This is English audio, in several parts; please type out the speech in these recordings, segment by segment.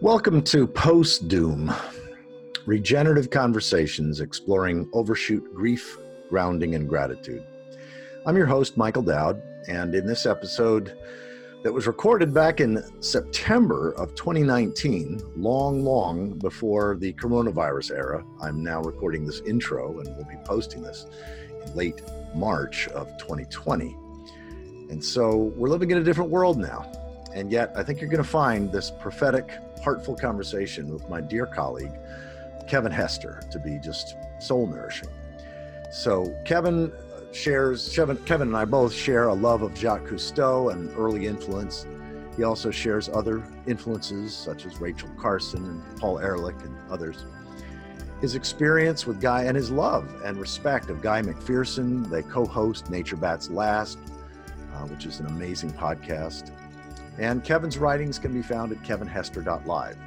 Welcome to Post Doom Regenerative Conversations exploring overshoot grief, grounding, and gratitude. I'm your host, Michael Dowd, and in this episode that was recorded back in September of 2019, long, long before the coronavirus era, I'm now recording this intro and we'll be posting this in late March of 2020. And so we're living in a different world now. And yet, I think you're going to find this prophetic, heartful conversation with my dear colleague, Kevin Hester, to be just soul nourishing. So, Kevin shares, Kevin, Kevin and I both share a love of Jacques Cousteau and early influence. He also shares other influences such as Rachel Carson and Paul Ehrlich and others. His experience with Guy and his love and respect of Guy McPherson, they co host Nature Bats Last, uh, which is an amazing podcast. And Kevin's writings can be found at kevinhester.live.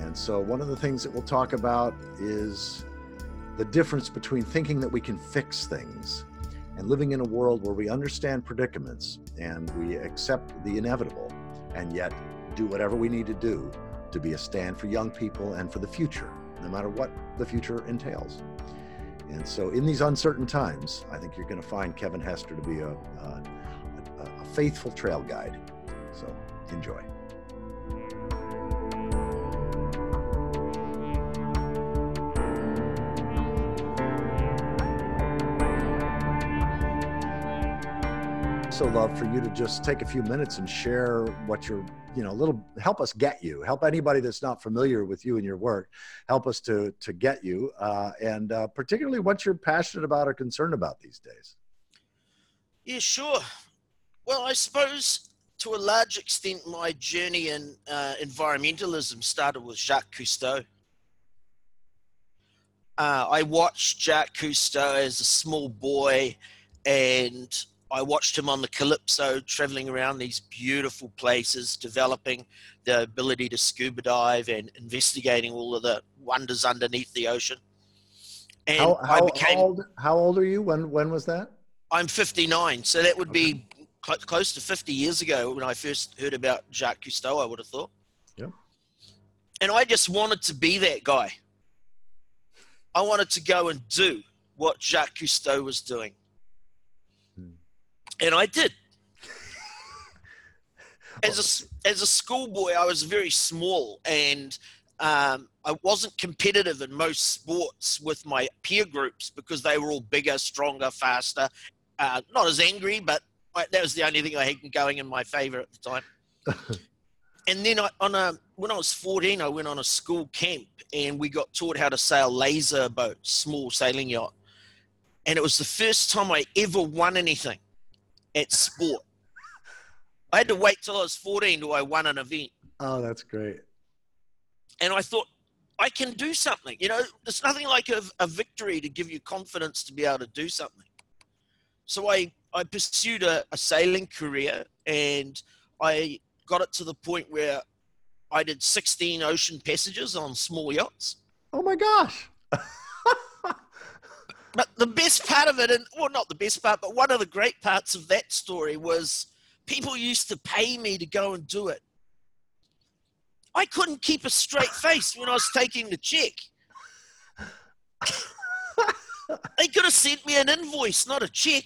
And so, one of the things that we'll talk about is the difference between thinking that we can fix things and living in a world where we understand predicaments and we accept the inevitable and yet do whatever we need to do to be a stand for young people and for the future, no matter what the future entails. And so, in these uncertain times, I think you're going to find Kevin Hester to be a, a, a faithful trail guide. So, enjoy. So love for you to just take a few minutes and share what you're, you know, a little help us get you, help anybody that's not familiar with you and your work, help us to to get you, uh, and uh, particularly what you're passionate about or concerned about these days. Yeah, sure. Well, I suppose to a large extent, my journey in uh, environmentalism started with Jacques Cousteau. Uh, I watched Jacques Cousteau as a small boy, and I watched him on the Calypso traveling around these beautiful places, developing the ability to scuba dive and investigating all of the wonders underneath the ocean. And how, how, became, how old, how old are you? When, when was that? I'm 59. So that would be cl- close to 50 years ago when I first heard about Jacques Cousteau, I would have thought. Yeah. And I just wanted to be that guy. I wanted to go and do what Jacques Cousteau was doing. And I did. As a, as a schoolboy, I was very small and um, I wasn't competitive in most sports with my peer groups because they were all bigger, stronger, faster. Uh, not as angry, but that was the only thing I had going in my favor at the time. and then I, on a, when I was 14, I went on a school camp and we got taught how to sail laser boats, small sailing yacht. And it was the first time I ever won anything at sport. I had to wait till I was 14 till I won an event. Oh, that's great. And I thought, I can do something. You know, there's nothing like a, a victory to give you confidence to be able to do something. So I, I pursued a, a sailing career and I got it to the point where I did 16 ocean passages on small yachts. Oh my gosh. But the best part of it, and well, not the best part, but one of the great parts of that story was people used to pay me to go and do it. I couldn't keep a straight face when I was taking the check. they could have sent me an invoice, not a check.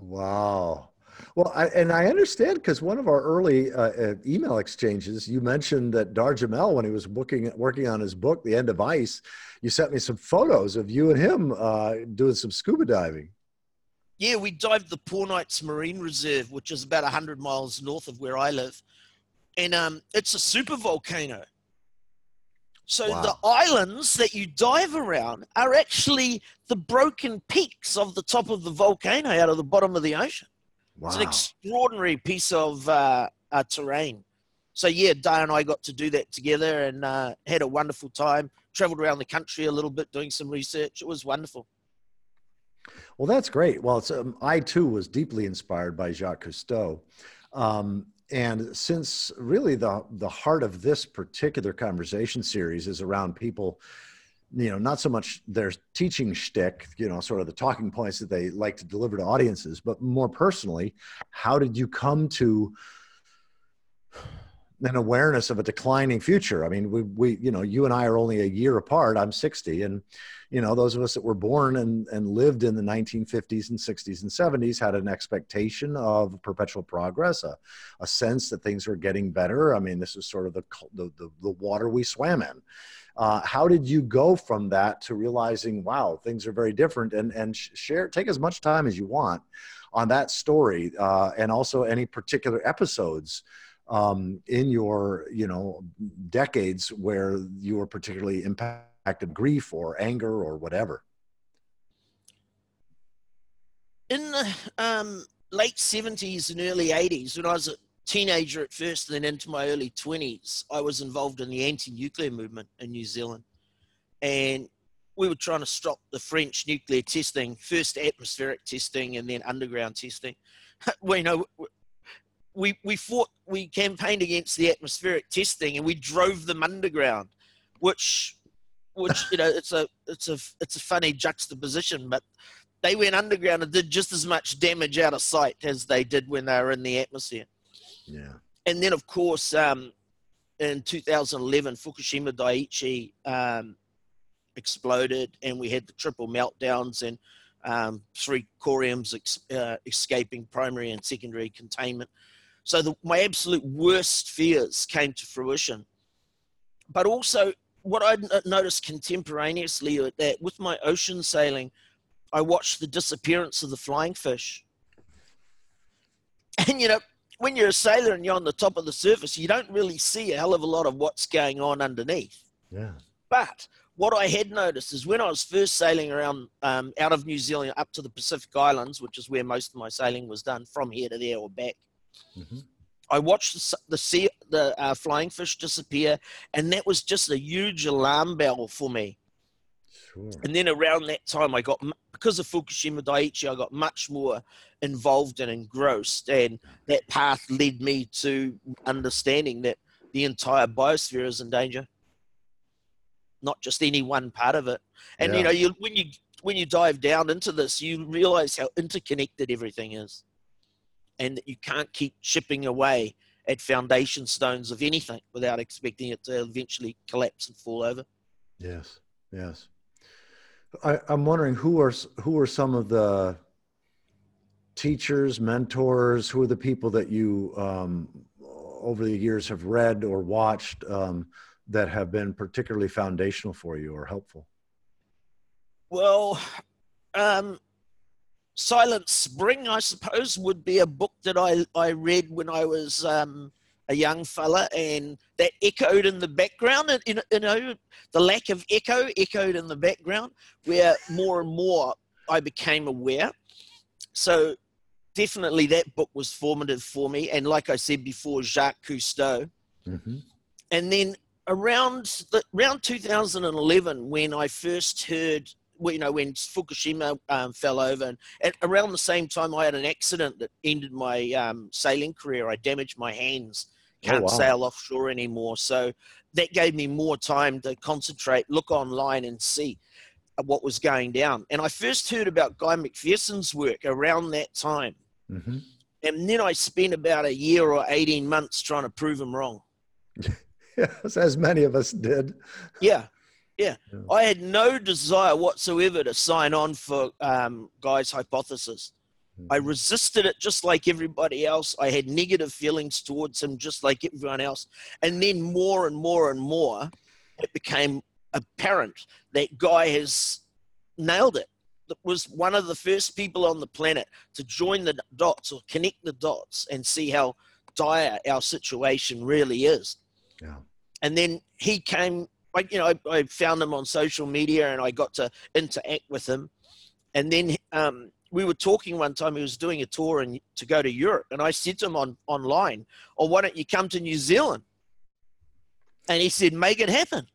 Wow. Well, I, and I understand because one of our early uh, uh, email exchanges, you mentioned that Dahr Jamail, when he was booking, working on his book, The End of Ice, you sent me some photos of you and him uh, doing some scuba diving. Yeah, we dived the Poor Knights Marine Reserve, which is about 100 miles north of where I live. And um, it's a super volcano. So wow. the islands that you dive around are actually the broken peaks of the top of the volcano out of the bottom of the ocean. Wow. It's an extraordinary piece of uh, uh, terrain. So yeah, Day and I got to do that together and uh, had a wonderful time. Traveled around the country a little bit doing some research. It was wonderful. Well, that's great. Well, um, I too was deeply inspired by Jacques Cousteau. Um, and since really the the heart of this particular conversation series is around people you know, not so much their teaching shtick, you know, sort of the talking points that they like to deliver to audiences, but more personally, how did you come to an awareness of a declining future. I mean, we, we, you know, you and I are only a year apart. I'm 60, and you know, those of us that were born and and lived in the 1950s and 60s and 70s had an expectation of perpetual progress, a, a sense that things were getting better. I mean, this is sort of the the, the, the water we swam in. Uh, how did you go from that to realizing, wow, things are very different? And and share, take as much time as you want on that story, uh, and also any particular episodes um, in your you know decades where you were particularly impacted grief or anger or whatever? In the um, late 70s and early 80s when i was a teenager at first and then into my early 20s i was involved in the anti-nuclear movement in new zealand. And we were trying to stop the french nuclear testing first atmospheric testing and then underground testing. You know we we fought we campaigned against the atmospheric testing and we drove them underground which which you know it's a it's a it's a funny juxtaposition but they went underground and did just as much damage out of sight as they did when they were in the atmosphere. Yeah. And then of course um, in 2011 fukushima daiichi um, exploded and we had the triple meltdowns and um, three coriums ex- uh, escaping primary and secondary containment so the, my absolute worst fears came to fruition. But also, what I noticed contemporaneously that with my ocean sailing, I watched the disappearance of the flying fish. And you know, when you're a sailor and you're on the top of the surface, you don't really see a hell of a lot of what's going on underneath. Yeah. But what I had noticed is when I was first sailing around um, out of New Zealand up to the Pacific Islands, which is where most of my sailing was done from here to there or back, Mm-hmm. I watched the, the sea, the uh, flying fish disappear, and that was just a huge alarm bell for me. Sure. And then around that time, I got because of Fukushima Daiichi, I got much more involved and engrossed, and that path led me to understanding that the entire biosphere is in danger, not just any one part of it. And yeah. you know, you when you when you dive down into this, you realize how interconnected everything is and that you can't keep chipping away at foundation stones of anything without expecting it to eventually collapse and fall over. Yes, yes. I, am wondering who are who are some of the teachers, mentors, who are the people that you um, over the years have read or watched um, that have been particularly foundational for you or helpful? Well, um, Silent Spring, I suppose, would be a book that I, I read when I was um, a young fella, and that echoed in the background. And, you know, the lack of echo echoed in the background, where more and more I became aware. So, definitely that book was formative for me. And like I said before, Jacques Cousteau. Mm-hmm. And then around the, around 2011, when I first heard you know, when Fukushima um, fell over, and, and, around the same time, I had an accident that ended my um, sailing career. I damaged my hands, oh, can't oh, wow. sail offshore anymore. So that gave me more time to concentrate, look online, and see what was going down. And I first heard about Guy McPherson's work around that time. Mm-hmm. And then I spent about a year or 18 months trying to prove him wrong. yes, as many of us did. Yeah. Yeah. yeah. I had no desire whatsoever to sign on for um, Guy's hypothesis. Mm-hmm. I resisted it just like everybody else. I had negative feelings towards him just like everyone else. And then more and more and more, it became apparent that Guy has nailed it. That was one of the first people on the planet to join the dots or connect the dots and see how dire our situation really is. Yeah. And then he came I, you know, I, I, found him on social media and I got to interact with him. And then um, we were talking one time. He was doing a tour and to go to Europe, and I said to him on online, "Oh, why don't you come to New Zealand?" And he said, "Make it happen."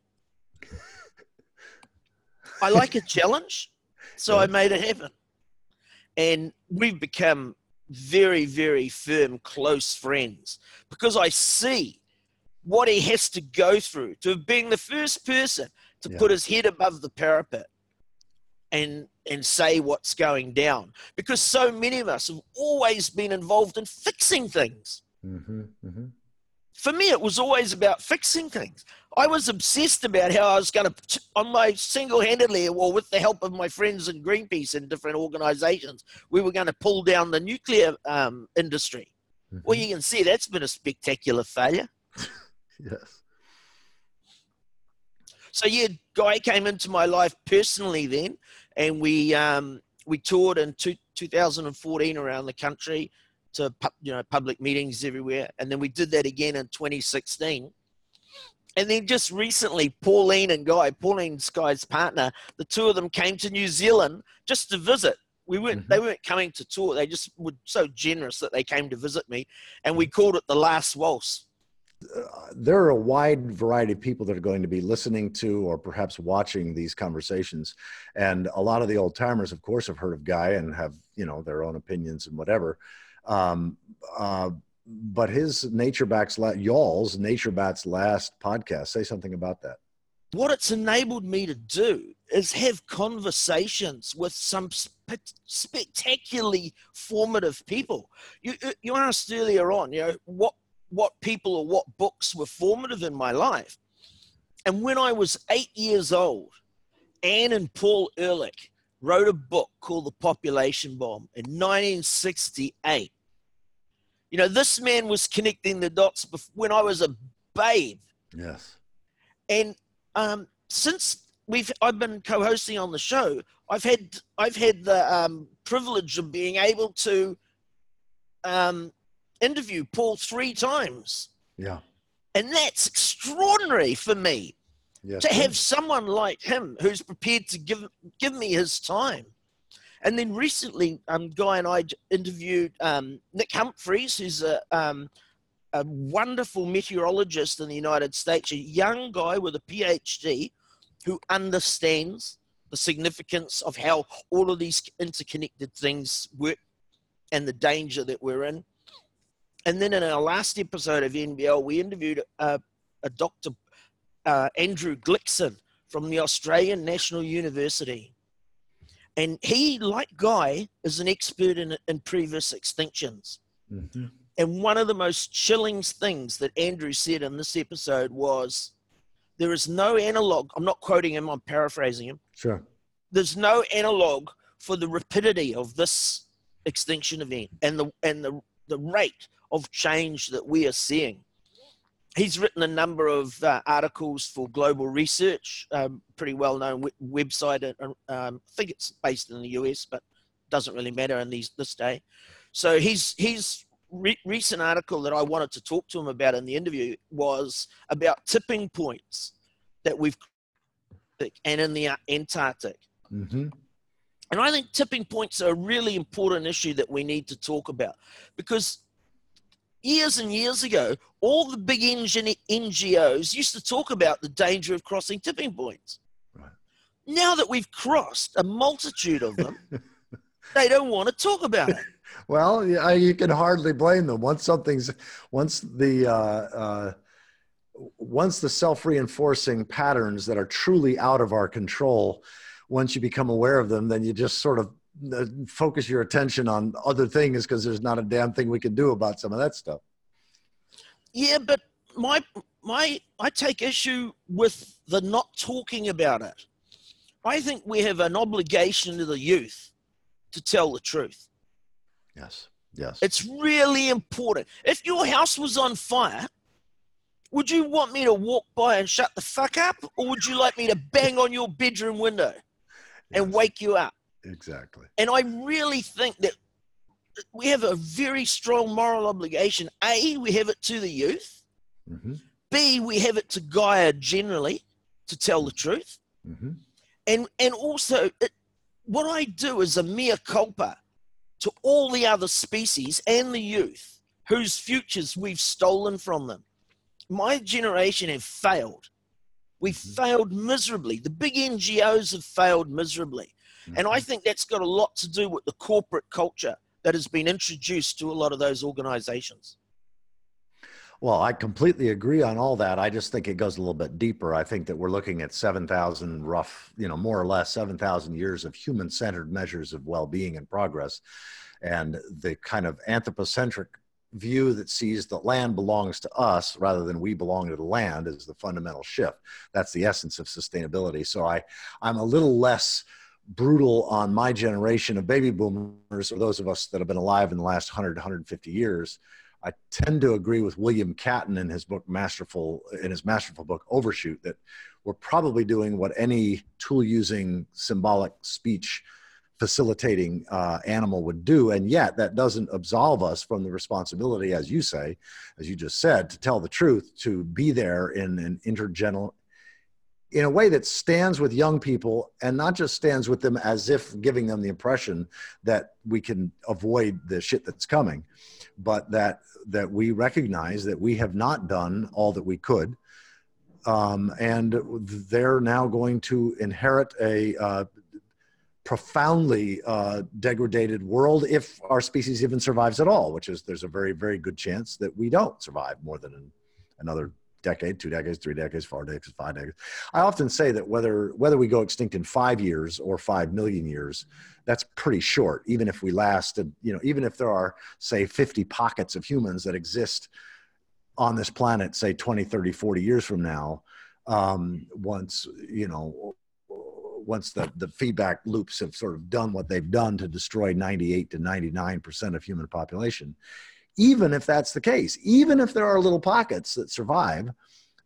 I like a challenge, so yeah. I made it happen. And we've become very, very firm, close friends because I see what he has to go through to being the first person to yeah. put his head above the parapet and and say what's going down because so many of us have always been involved in fixing things mm-hmm, mm-hmm. for me, it was always about fixing things. I was obsessed about how I was going to, on my single handedly, or with the help of my friends in Greenpeace and different organizations, we were going to pull down the nuclear um, industry. Mm-hmm. Well, you can see that's been a spectacular failure. yes. So, yeah, Guy came into my life personally then, and we um, we toured in two, 2014 around the country to you know public meetings everywhere, and then we did that again in 2016. And then just recently, Pauline and Guy, Pauline's Guy's partner, the two of them came to New Zealand just to visit. We weren't mm-hmm. they weren't coming to tour. They just were so generous that they came to visit me, and we called it the Last Waltz. There are a wide variety of people that are going to be listening to or perhaps watching these conversations and a lot of the old timers of course have heard of guy and have you know their own opinions and whatever um, uh, but his Nature Bats la- y'all's Nature Bats last podcast. Say something about that. What it's enabled me to do is have conversations with some spe- spectacularly formative people. You you asked earlier on, you know, what what people or what books were formative in my life. And when I was eight years old, Anne and Paul Ehrlich wrote a book called The Population Bomb in 1968. You know, this man was connecting the dots when I was a babe. Yes. And um, since we've I've been co-hosting on the show, I've had I've had the um, privilege of being able to um, interview Paul three times. Yeah. And that's extraordinary for me. Yes, to have someone like him who's prepared to give give me his time. And then recently, um, Guy and I interviewed um, Nick Humphreys, who's a, um, a wonderful meteorologist in the United States, a young guy with a PhD who understands the significance of how all of these interconnected things work and the danger that we're in. And then in our last episode of NBL, we interviewed a, a Dr. Uh, Andrew Glikson from the Australian National University. And he, like Guy, is an expert in, in previous extinctions. Mm-hmm. And one of the most chilling things that Andrew said in this episode was there is no analog. I'm not quoting him, I'm paraphrasing him. Sure. There's no analog for the rapidity of this extinction event and the and the, the rate of change that we are seeing he's written a number of uh, articles for Global Research, um, pretty well known w- website. Uh, um, I think it's based in the US, but doesn't really matter in these this day. So his he's re- recent article that I wanted to talk to him about in the interview was about tipping points that we've and in the Antarctic. Mm-hmm. And I think tipping points are a really important issue that we need to talk about because years and years ago, all the big NGOs used to talk about the danger of crossing tipping points. Right. Now that we've crossed a multitude of them, they don't want to talk about it. well, you can hardly blame them. Once something's, once the, uh, uh, once the self-reinforcing patterns that are truly out of our control, once you become aware of them, then you just sort of focus your attention on other things because there's not a damn thing we can do about some of that stuff. Yeah, but my my I take issue with the not talking about it. I think we have an obligation to the youth to tell the truth. Yes. Yes. It's really important. If your house was on fire, would you want me to walk by and shut the fuck up? Or would you like me to bang on your bedroom window and yes. wake you up? Exactly. And I really think that we have a very strong moral obligation. A, we have it to the youth. Mm-hmm. B, we have it to Gaia generally to tell the truth. Mm-hmm. And, and also, it, what I do is a mea culpa to all the other species and the youth whose futures we've stolen from them. My generation have failed. We mm-hmm. failed miserably. The big NGOs have failed miserably. And I mm-hmm. think that's got a lot to do with the corporate culture that has been introduced to a lot of those organizations. Well, I completely agree on all that. I just think it goes a little bit deeper. I think that we're looking at 7,000 rough, you know, more or less 7,000 years of human centered measures of well being and progress. And the kind of anthropocentric view that sees the land belongs to us rather than we belong to the land is the fundamental shift. That's the essence of sustainability. So I, I'm a little less brutal on my generation of baby boomers or those of us that have been alive in the last 100 150 years i tend to agree with william catton in his book masterful in his masterful book overshoot that we're probably doing what any tool using symbolic speech facilitating uh, animal would do. And yet that doesn't absolve us from the responsibility as you say as you just said to tell the truth to be there in an intergeneral in a way that stands with young people and not just stands with them as if giving them the impression that we can avoid the shit that's coming but that that we recognize that we have not done all that we could um, and they're now going to inherit a uh, profoundly uh, degraded world if our species even survives at all, which is there's a very, very good chance that we don't survive more than an, another decade, two decades, three decades, four decades, five decades. I often say that whether whether we go extinct in five years or five million years, that's pretty short. Even if we lasted, you know, even if there are say 50 pockets of humans that exist on this planet, say 20, 30, 40 years from now, um, once you know once the, the feedback loops have sort of done what they've done to destroy 98 to 99% of human population, even if that's the case, even if there are little pockets that survive,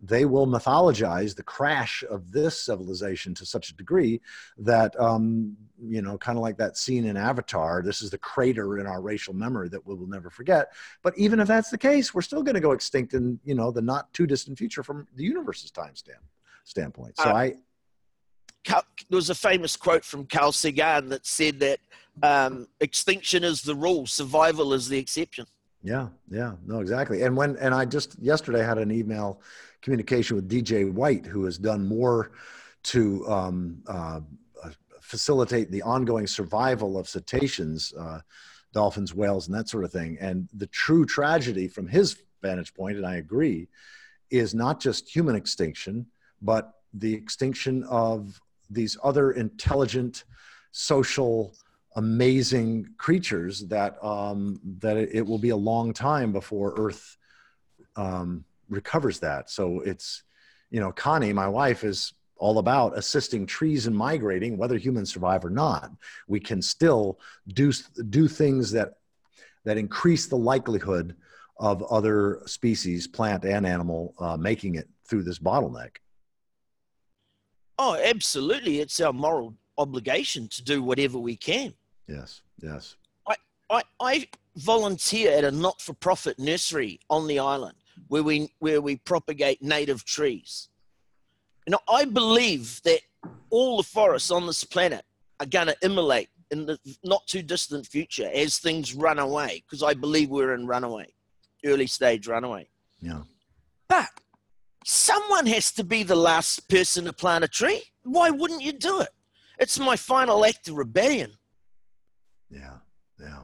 they will mythologize the crash of this civilization to such a degree that um, you know kind of like that scene in avatar this is the crater in our racial memory that we will never forget but even if that's the case we're still going to go extinct in you know the not too distant future from the universe's time stand, standpoint so uh, i there was a famous quote from Carl Sagan that said that um, extinction is the rule, survival is the exception. Yeah, yeah, no, exactly. And when and I just yesterday had an email communication with DJ White, who has done more to um, uh, facilitate the ongoing survival of cetaceans, uh, dolphins, whales, and that sort of thing. And the true tragedy from his vantage point, and I agree, is not just human extinction, but the extinction of these other intelligent, social, amazing creatures that um, that it, will be a long time before Earth um, recovers that. So it's, you know, Connie, my wife, is all about assisting trees in migrating, whether humans survive or not. We can still do do things that that increase the likelihood of other species, plant and animal, uh, making it through this bottleneck. Oh, absolutely. It's our moral obligation to do whatever we can. Yes, yes. I, I, I volunteer at a not for profit nursery on the island where we, where we propagate native trees. And I believe that all the forests on this planet are going to immolate in the not too distant future as things run away, because I believe we're in runaway, early stage runaway. Yeah. But someone has to be the last person to plant a tree. Why wouldn't you do it? It's my final act of rebellion. Yeah, yeah.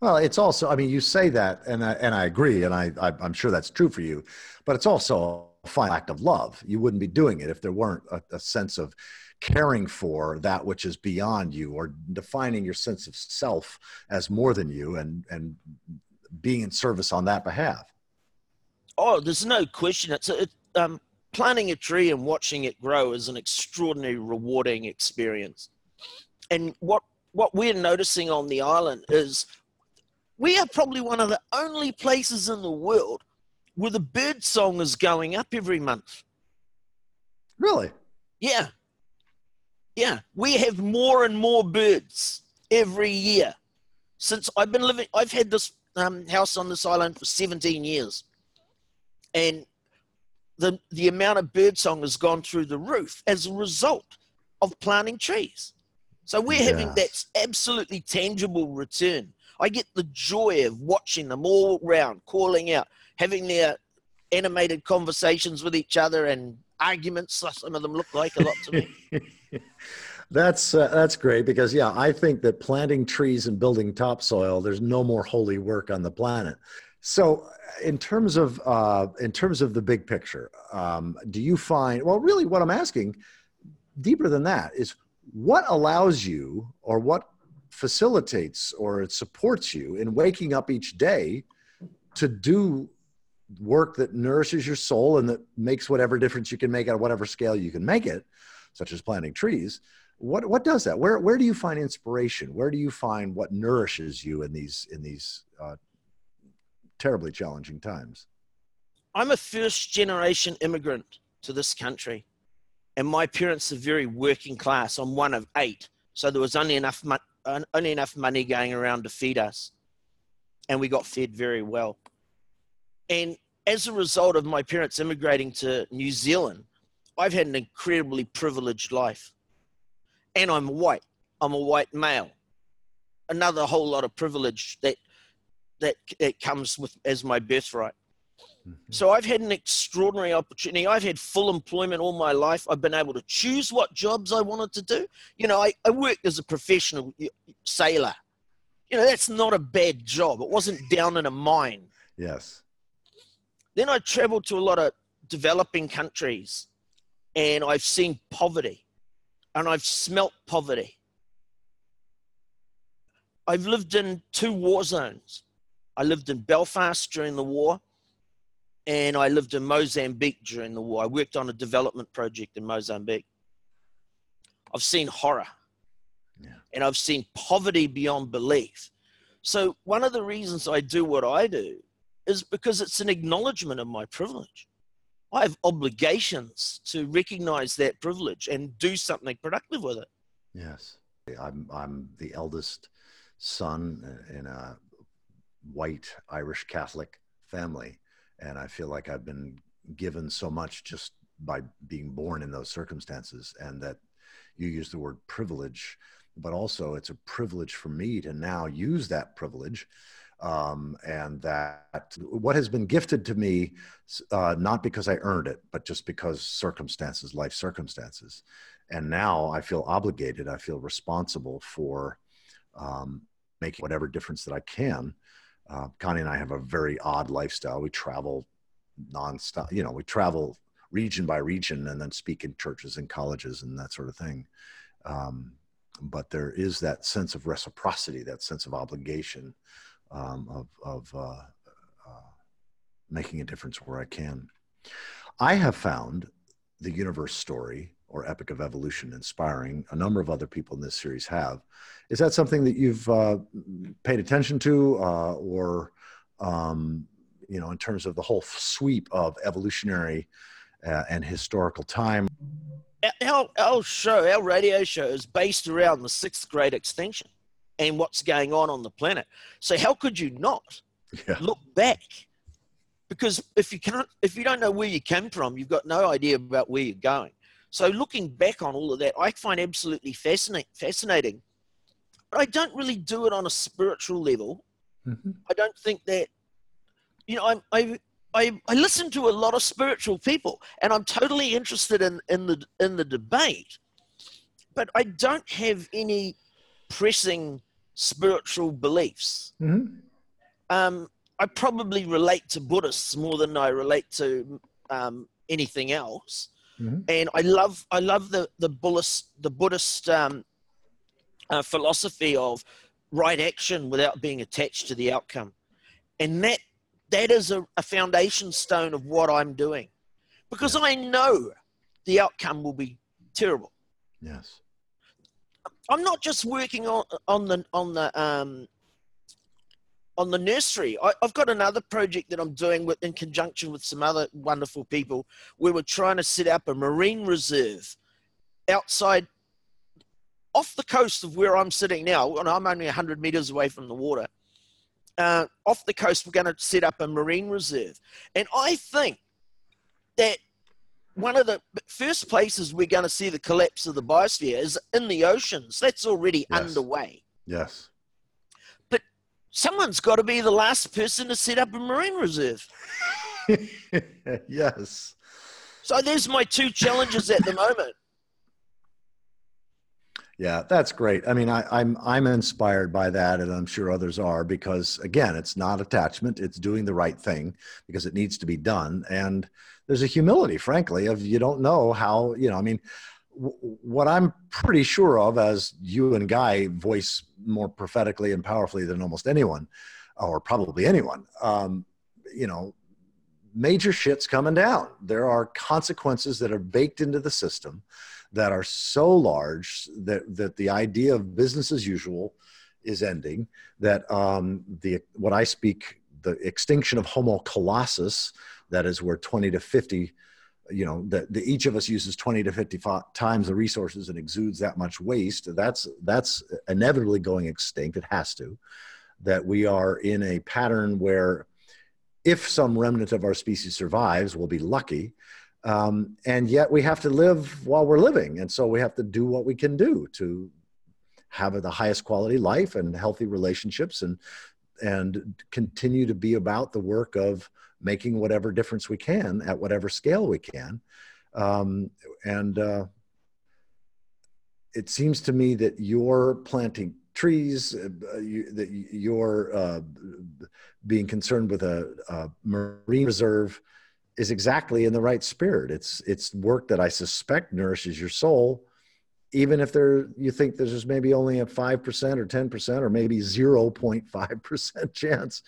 Well, it's also, I mean, you say that, and I, and I agree, and I, I, am sure that's true for you, but it's also a fine act of love. You wouldn't be doing it if there weren't a, a sense of caring for that which is beyond you or defining your sense of self as more than you and, and being in service on that behalf. Oh, there's no question. It's it, um, planting a tree and watching it grow is an extraordinary, rewarding experience. And what what we're noticing on the island is we are probably one of the only places in the world where the bird song is going up every month. Really? Yeah. Yeah. We have more and more birds every year. Since I've been living, I've had this um, house on this island for 17 years and the the amount of birdsong has gone through the roof as a result of planting trees. So we're yes. having that absolutely tangible return. I get the joy of watching them all around, calling out, having their animated conversations with each other and arguments. Some of them look like a lot to me. that's uh, that's great because yeah, I think that planting trees and building topsoil, there's no more holy work on the planet. So, in terms of uh, in terms of the big picture, um, do you find? Well, really, what I'm asking, deeper than that, is what allows you, or what facilitates, or supports you in waking up each day to do work that nourishes your soul and that makes whatever difference you can make at whatever scale you can make it, such as planting trees. What what does that? Where where do you find inspiration? Where do you find what nourishes you in these in these uh, terribly challenging times? I'm a first generation immigrant to this country, and my parents are very working class. I'm one of eight, so there was only enough mo- only enough money going around to feed us, and we got fed very well. And as a result of my parents immigrating to New Zealand, I've had an incredibly privileged life. And I'm white. I'm a white male. Another whole lot of privilege that that, that comes with as my birthright. Mm-hmm. So I've had an extraordinary opportunity. I've had full employment all my life. I've been able to choose what jobs I wanted to do. You know, I, I worked as a professional sailor. You know, that's not a bad job. It wasn't down in a mine. Yes. Then I traveled to a lot of developing countries and I've seen poverty and I've smelt poverty. I've lived in two war zones. I lived in Belfast during the war and I lived in Mozambique during the war. I worked on a development project in Mozambique. I've seen horror yeah. and I've seen poverty beyond belief. So, one of the reasons I do what I do is because it's an acknowledgement of my privilege. I have obligations to recognize that privilege and do something productive with it. Yes. I'm, I'm the eldest son in a white Irish Catholic family. And I feel like I've been given so much just by being born in those circumstances. And that you use the word privilege, but also it's a privilege for me to now use that privilege um, and that what has been gifted to me, uh, not because I earned it, but just because circumstances, life circumstances. And now I feel obligated, I feel responsible for um, making whatever difference that I can. Uh, Connie and I have a very odd lifestyle. We travel nonstop, you know, we travel region by region and then speak in churches and colleges and that sort of thing. Um, but there is that sense of reciprocity, that sense of obligation um, of, of uh, uh, making a difference where I can. I have found the universe story or epic of evolution inspiring. A number of other people in this series have. Is that something that you've uh, paid attention to, uh, or um, you know, in terms of the whole sweep of evolutionary uh, and historical time? Our, our show, our radio show, is based around the sixth great extinction and what's going on on the planet. So how could you not yeah. look back? Because if you can't, if you don't know where you came from, you've got no idea about where you're going. So looking back on all of that, I find absolutely fascinating. Fascinating, but I don't really do it on a spiritual level. Mm-hmm. I don't think that, you know, I, I I I listen to a lot of spiritual people, and I'm totally interested in in the in the debate, but I don't have any pressing spiritual beliefs. Mm-hmm. Um, I probably relate to Buddhists more than I relate to um, anything else. Mm-hmm. And I love I love the the Buddhist the Buddhist um, uh, philosophy of right action without being attached to the outcome, and that that is a, a foundation stone of what I'm doing, because I know the outcome will be terrible. Yes. I'm not just working on on the on the um, on the nursery. I, have got another project that I'm doing with in conjunction with some other wonderful people, where we're trying to set up a marine reserve outside off the coast of where I'm sitting now. And I'm only 100 meters away from the water. Uh, off the coast, we're going to set up a marine reserve, and I think that one of the first places we're going to see the collapse of the biosphere is in the oceans. That's already yes. underway. Yes. Someone's got to be the last person to set up a marine reserve. yes. So there's my two challenges at the moment. Yeah, that's great. I mean, I, I'm I'm inspired by that, and I'm sure others are because again, it's not attachment; it's doing the right thing because it needs to be done, and there's a humility, frankly, of you don't know how, you know, I mean, what I'm pretty sure of, as you and Guy voice more prophetically and powerfully than almost anyone, or probably anyone, um, you know, major shit's coming down. There are consequences that are baked into the system that are so large that that the idea of business as usual is ending. That um, the what I speak the extinction of Homo colossus, that is where 20 to 50 you know that each of us uses 20 to 50 times the resources and exudes that much waste that's that's inevitably going extinct it has to that we are in a pattern where if some remnant of our species survives we'll be lucky um, and yet we have to live while we're living and so we have to do what we can do to have the highest quality life and healthy relationships and and continue to be about the work of making whatever difference we can at whatever scale we can. Um, and uh, it seems to me that you're planting trees, uh, you, that you're uh, being concerned with a, a, marine reserve is exactly in the right spirit. It's it's work that I suspect nourishes your soul, even if there you think there's maybe only a five percent or ten percent or maybe zero point five percent chance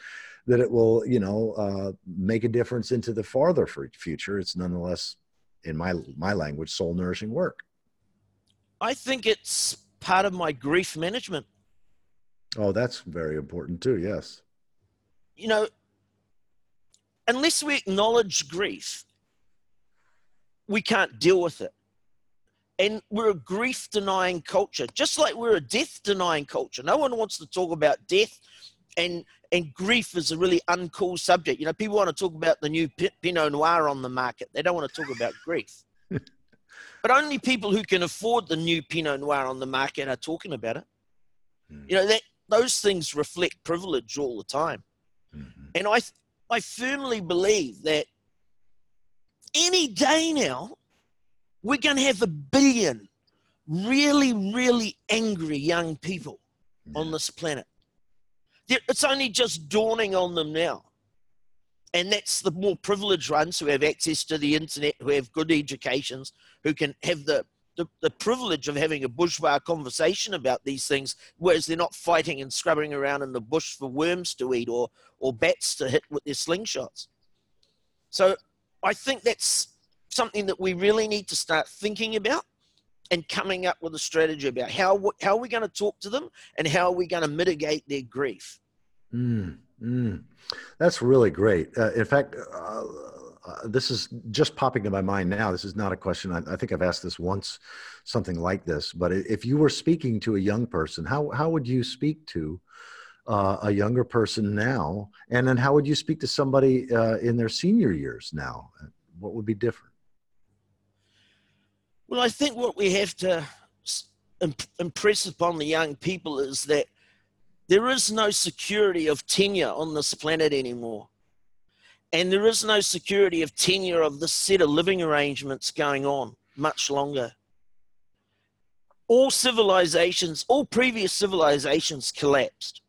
that it will, you know, uh, make a difference into the farther future. It's nonetheless, in my my language, soul nourishing work. I think it's part of my grief management. Oh, that's very important too. Yes. You know, unless we acknowledge grief, we can't deal with it. And we're a grief denying culture, just like we're a death denying culture. No one wants to talk about death and and grief is a really uncool subject. You know, people want to talk about the new Pinot Noir on the market. They don't want to talk about grief. but only people who can afford the new Pinot Noir on the market are talking about it. Mm. You know, that those things reflect privilege all the time. Mm-hmm. And I I firmly believe that any day now we're going to have a billion really really angry young people yeah. on this planet it's only just dawning on them now. And that's the more privileged ones who have access to the internet, who have good educations, who can have the, the, the privilege of having a bourgeois conversation about these things, whereas they're not fighting and scrubbing around in the bush for worms to eat or, or bats to hit with their slingshots. So I think that's something that we really need to start thinking about and coming up with a strategy about how how are we going to talk to them and how are we going to mitigate their grief. Mm, mm. That's really great. Uh, in fact, uh, uh, this is just popping to my mind now. This is not a question. I, I, think I've asked this once, something like this. But if you were speaking to a young person, how how would you speak to uh, a younger person now? And then how would you speak to somebody uh, in their senior years now? What would be different? Well, I think what we have to impress upon the young people is that there is no security of tenure on this planet anymore. And there is no security of tenure of this set of living arrangements going on much longer. All civilizations, all previous civilizations collapsed.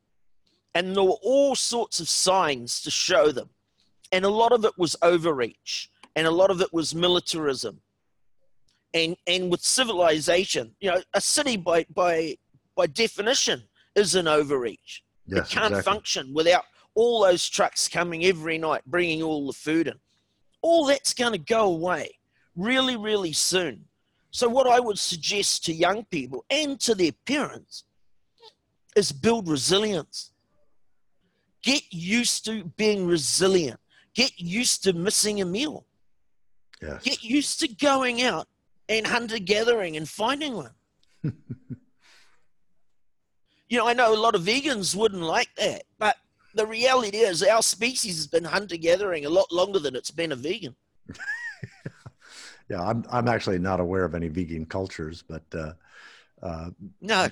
And there were all sorts of signs to show them. And a lot of it was overreach, and a lot of it was militarism and and with civilization, you know, a city by by by definition is an overreach. Yes, it can't exactly. function without all those trucks coming every night, bringing all the food in. All that's going to go away really, really soon. So, what I would suggest to young people and to their parents is build resilience. Get used to being resilient. Get used to missing a meal. Yes. Get used to going out and hunter gathering and finding one. you know, I know a lot of vegans wouldn't like that, but the reality is our species has been hunter gathering a lot longer than it's been a vegan. yeah, I'm I'm actually not aware of any vegan cultures, but uh, uh, no.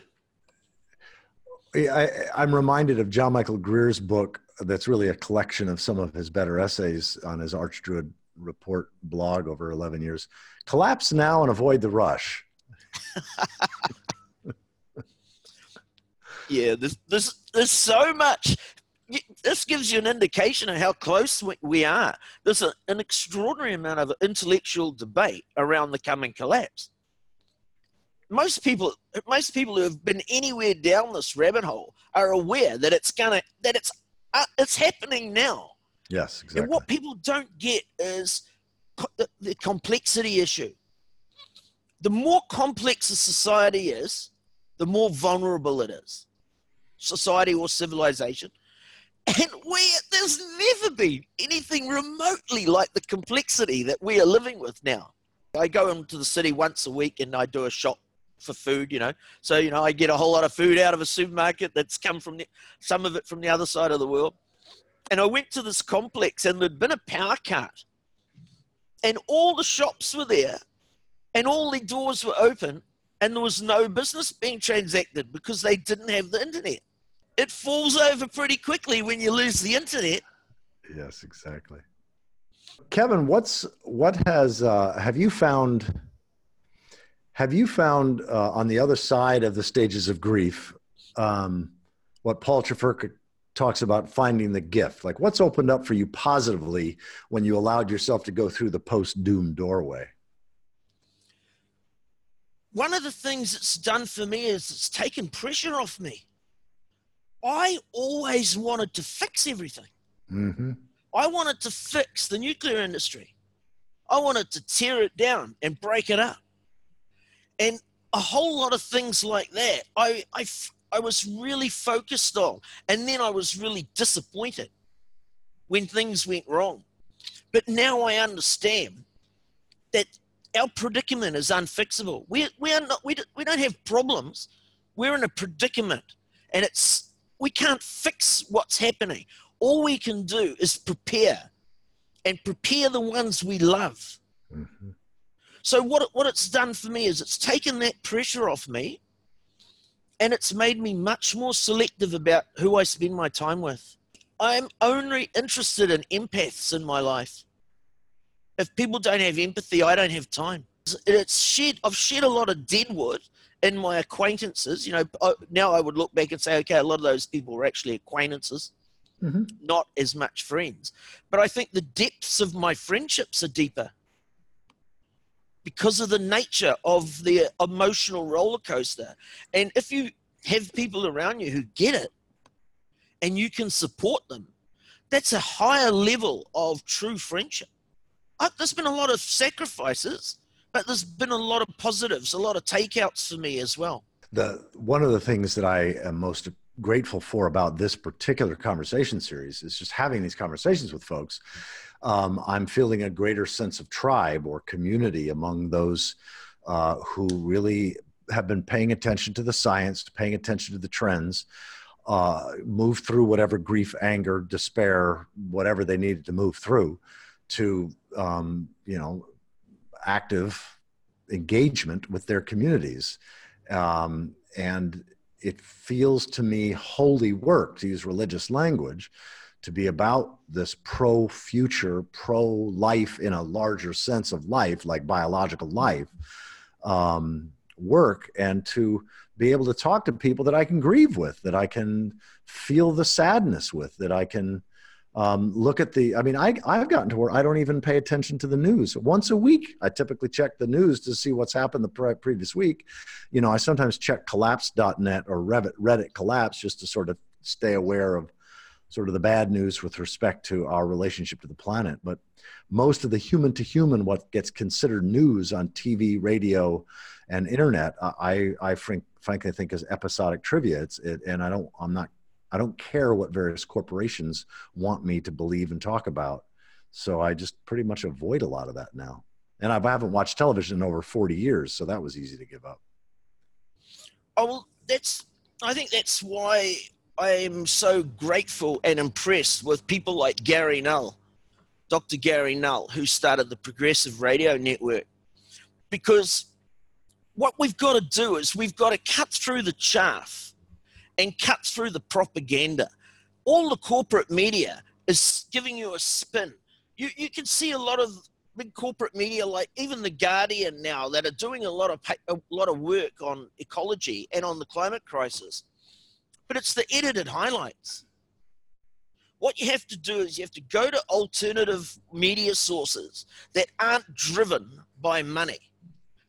I, I'm reminded of John Michael Greer's book that's really a collection of some of his better essays on his Archdruid report blog over 11 years. Collapse now and avoid the rush. yeah, there's, there's, there's so much. This gives you an indication of how close we are. There's a, an extraordinary amount of intellectual debate around the coming collapse. Most people, most people who have been anywhere down this rabbit hole are aware that it's gonna, that it's, uh, it's happening now Yes, exactly. And what people don't get is co- the, the complexity issue. The more complex a society is, the more vulnerable it is. Society or civilization. And we, there's never been anything remotely like the complexity that we are living with now. I go into the city once a week and I do a shop for food, you know. So, you know, I get a whole lot of food out of a supermarket that's come from the, some of it from the other side of the world. And I went to this complex and there'd been a power cut. And all the shops were there and all the doors were open and there was no business being transacted because they didn't have the internet. It falls over pretty quickly when you lose the internet. Yes, exactly. Kevin, what's what has uh, have you found? Have you found uh, on the other side of the stages of grief um, what Paul Trafurka talks about finding the gift? Like, what's opened up for you positively when you allowed yourself to go through the post doom doorway? One of the things it's done for me is it's taken pressure off me. I always wanted to fix everything. Mm-hmm. I wanted to fix the nuclear industry. I wanted to tear it down and break it up. And a whole lot of things like that, I, I, I was really focused on. And then I was really disappointed when things went wrong. But now I understand that our predicament is unfixable. We, we, are not, we, we don't have problems. We're in a predicament. And it's we can't fix what's happening. All we can do is prepare and prepare the ones we love. Mm-hmm. So what what it's done for me is it's taken that pressure off me and it's made me much more selective about who I spend my time with. I'm only interested in empaths in my life. If people don't have empathy, I don't have time. It's shed I've shed a lot of dead wood in my acquaintances, you know, now I would look back and say, okay, a lot of those people were actually acquaintances, mm-hmm. not as much friends. But I think the depths of my friendships are deeper because of the nature of the emotional roller coaster. And if you have people around you who get it and you can support them, that's a higher level of true friendship. I, there's been a lot of sacrifices but there's been a lot of positives, a lot of takeouts for me as well. The one of the things that I am most grateful for about this particular conversation series is just having these conversations with folks. Um, I'm feeling a greater sense of tribe or community among those uh, who really have been paying attention to the science, paying attention to the trends, uh, move through whatever grief, anger, despair, whatever they needed to move through, to um, you know active engagement with their communities. Um, and it feels to me holy work, to use religious language, to be about this pro future, pro life in a larger sense of life, like biological life um, work, and to be able to talk to people that I can grieve with, that I can feel the sadness with, that I can um, look at the, I mean, I, I've gotten to where I don't even pay attention to the news. Once a week, I typically check the news to see what's happened the pre- previous week. You know, I sometimes check collapse.net or Reddit, Reddit collapse just to sort of stay aware of sort of the bad news with respect to our relationship to the planet. But most of the human to human, what gets considered news on TV, radio, and internet, I, I frankly think is episodic trivia. It's, it, and I don't, I'm not I don't care what various corporations want me to believe and talk about. So I just pretty much avoid a lot of that now. And I haven't watched television in over 40 years, so that was easy to give up. Oh, well, that's, I think that's why I am so grateful and impressed with people like Gary Null, Dr. Gary Null, who started the Progressive Radio Network. Because what we've got to do is we've got to cut through the chaff and cut through the propaganda. All the corporate media is giving you a spin. You, you can see a lot of big corporate media, like even the Guardian now, that are doing a lot of a lot of work on ecology and on the climate crisis. But it's the edited highlights. What you have to do is you have to go to alternative media sources that aren't driven by money,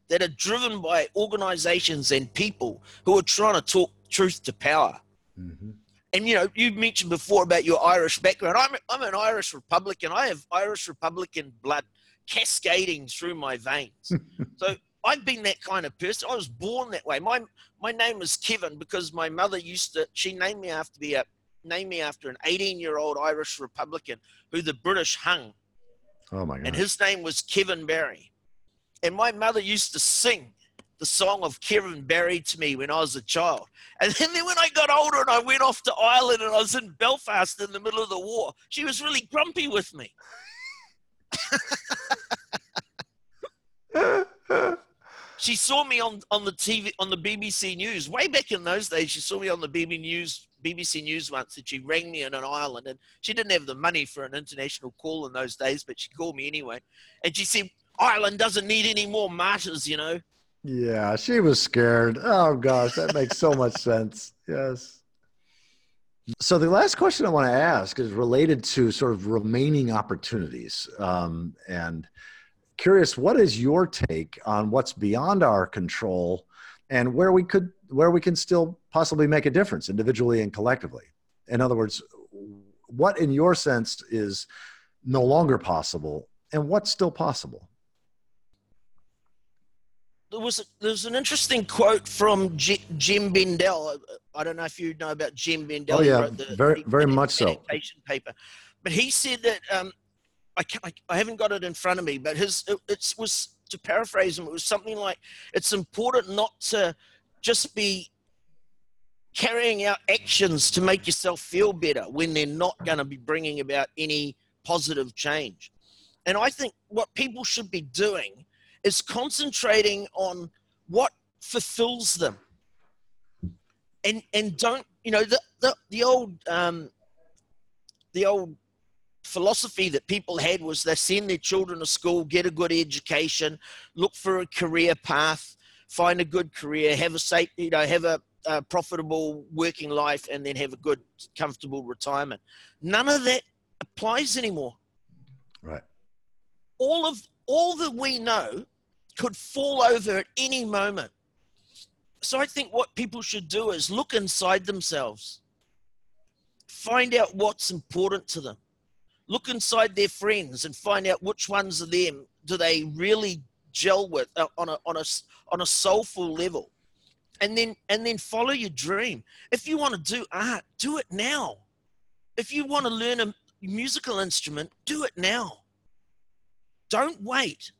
that are driven by organizations and people who are trying to talk truth to power. Mm-hmm. and you know, you mentioned before about your Irish background. I'm I'm an Irish Republican. I have Irish Republican blood cascading through my veins. so I've been that kind of person. I was born that way. My my name is Kevin because my mother used to. She named me after be a uh, named me after an 18 year old Irish Republican who the British hung. Oh my god! And his name was Kevin Barry. And my mother used to sing the song of Kevin Barry to me when I was a child. And then when I got older and I went off to Ireland and I was in Belfast in the middle of the war, she was really grumpy with me. she saw me on, on the TV on the BBC News way back in those days. She saw me on the BBC News BBC News once, and she rang me in an Ireland, and she didn't have the money for an international call in those days, but she called me anyway, and she said Ireland doesn't need any more martyrs, you know. Yeah, she was scared. Oh gosh, that makes so much sense. Yes. So the last question I want to ask is related to sort of remaining opportunities, um, and curious, what is your take on what's beyond our control, and where we could where we can still possibly make a difference individually and collectively? In other words, what in your sense is no longer possible, and what's still possible? there was a, there's an interesting quote from G, Jem Bendell. I don't know if you know about Jem Bendell. Oh yeah, the, very very much so. Paper, but he said that um, I, I, I haven't got it in front of me, but his it, it was to paraphrase him. It was something like it's important not to just be carrying out actions to make yourself feel better when they're not going to be bringing about any positive change. And I think what people should be doing is concentrating on what fulfills them and and don't you know the the, the old um, the old philosophy that people had was they send their children to school get a good education look for a career path find a good career have a safe you know have a, a profitable working life and then have a good comfortable retirement. None of that applies anymore. Right. All of all that we know could fall over at any moment. So I think what people should do is look inside themselves, find out what's important to them, look inside their friends and find out which ones of them do they really gel with uh, on a on a on a soulful level, and then and then follow your dream. If you want to do art, do it now. If you want to learn a musical instrument, do it now. Don't wait.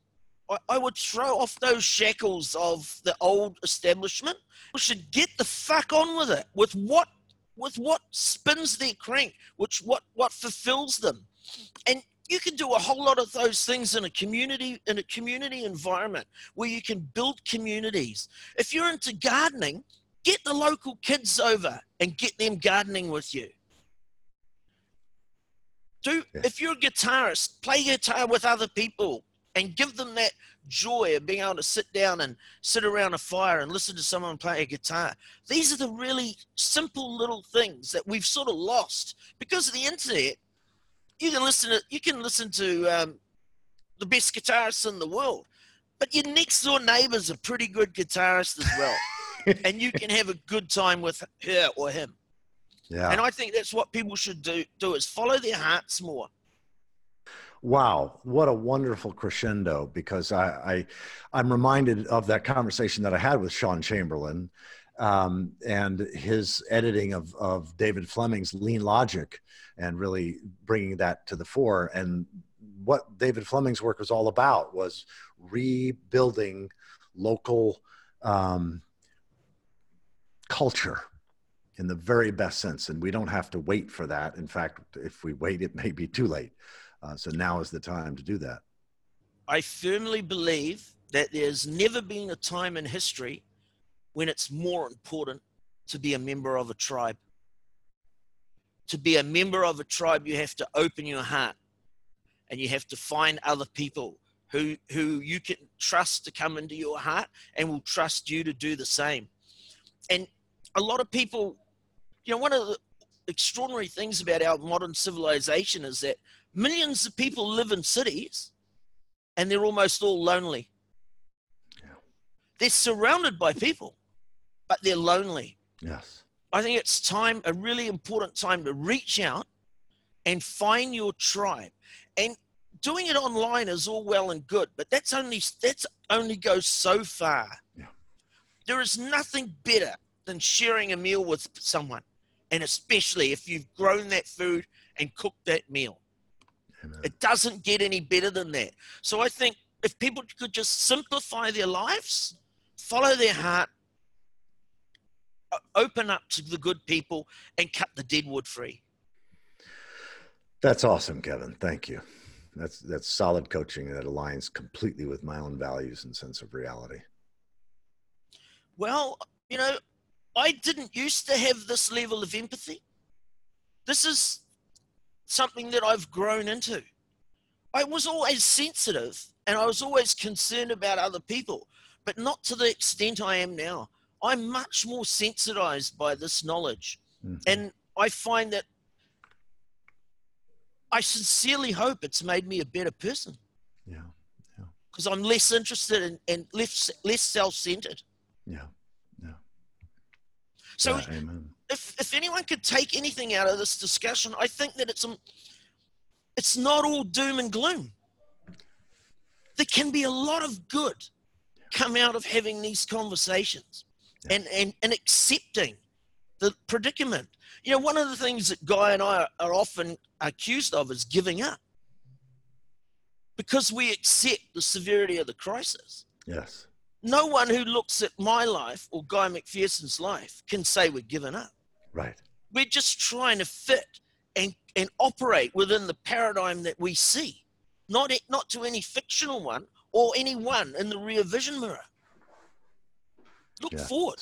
I, I would throw off those shackles of the old establishment. We should get the fuck on with it, with what with what spins their crank, which what what fulfills them. And you can do a whole lot of those things in a community in a community environment where you can build communities. If you're into gardening, get the local kids over and get them gardening with you. Do if you're a guitarist, play guitar with other people and give them that joy of being able to sit down and sit around a fire and listen to someone play a guitar. These are the really simple little things that we've sort of lost because of the internet. You can listen to you can listen to um, the best guitarists in the world, but your next door neighbor's a pretty good guitarist as well, and you can have a good time with her or him. Yeah. And I think that's what people should do do is follow their hearts more Wow, what a wonderful crescendo! Because I, I am reminded of that conversation that I had with Shaun Chamberlin, um, and his editing of of David Fleming's Lean Logic, and really bringing that to the fore. And what David Fleming's work was all about was rebuilding local um, culture in the very best sense. And we don't have to wait for that. In fact, if we wait, it may be too late. Uh, so now is the time to do that. I firmly believe that there's never been a time in history when it's more important to be a member of a tribe. To be a member of a tribe, you have to open your heart and you have to find other people who, who you can trust to come into your heart and will trust you to do the same. And a lot of people, you know, one of the extraordinary things about our modern civilization is that Millions of people live in cities and they're almost all lonely. Yeah. They're surrounded by people, but they're lonely. Yes. I think it's time, a really important time to reach out and find your tribe. And doing it online is all well and good, but that's only that's only goes so far. Yeah. There is nothing better than sharing a meal with someone, and especially if you've grown that food and cooked that meal. Amen. It doesn't get any better than that. So I think if people could just simplify their lives, follow their heart, Uh, open up to the good people, and cut the dead wood free. That's awesome, Kevin. Thank you. That's that's solid coaching that aligns completely with my own values and sense of reality. Well, you know, I didn't used to have this level of empathy. This is something that I've grown into. I was always sensitive and I was always concerned about other people, but not to the extent I am now. I'm much more sensitized by this knowledge. Mhm. And I find that I sincerely hope it's made me a better person yeah, because I'm less interested in, and less, less self centered. yeah, yeah. So yeah, if if anyone could take anything out of this discussion, I think that it's um, it's not all doom and gloom. There can be a lot of good come out of having these conversations Yeah. and, and and accepting the predicament. You know, one of the things that Guy and I are often accused of is giving up. Because we accept the severity of the crisis Yes, no one who looks at my life or Guy McPherson's life can say we're given up. right. We're just trying to fit and, and operate within the paradigm that we see, not, not to any fictional one or any one in the rear vision mirror. Look Yeah. forward.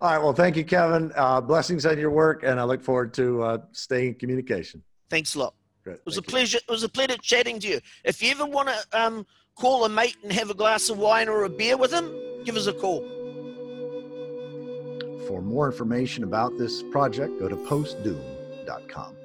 All right. Well, thank you, Kevin. Uh, blessings on your work, and I look forward to uh, staying in communication. Thanks a lot. Great. It was a Thank you. pleasure. It was a pleasure chatting to you. If you ever want to um, call a mate and have a glass of wine or a beer with him, give us a call. For more information about this project, go to postdoom.com.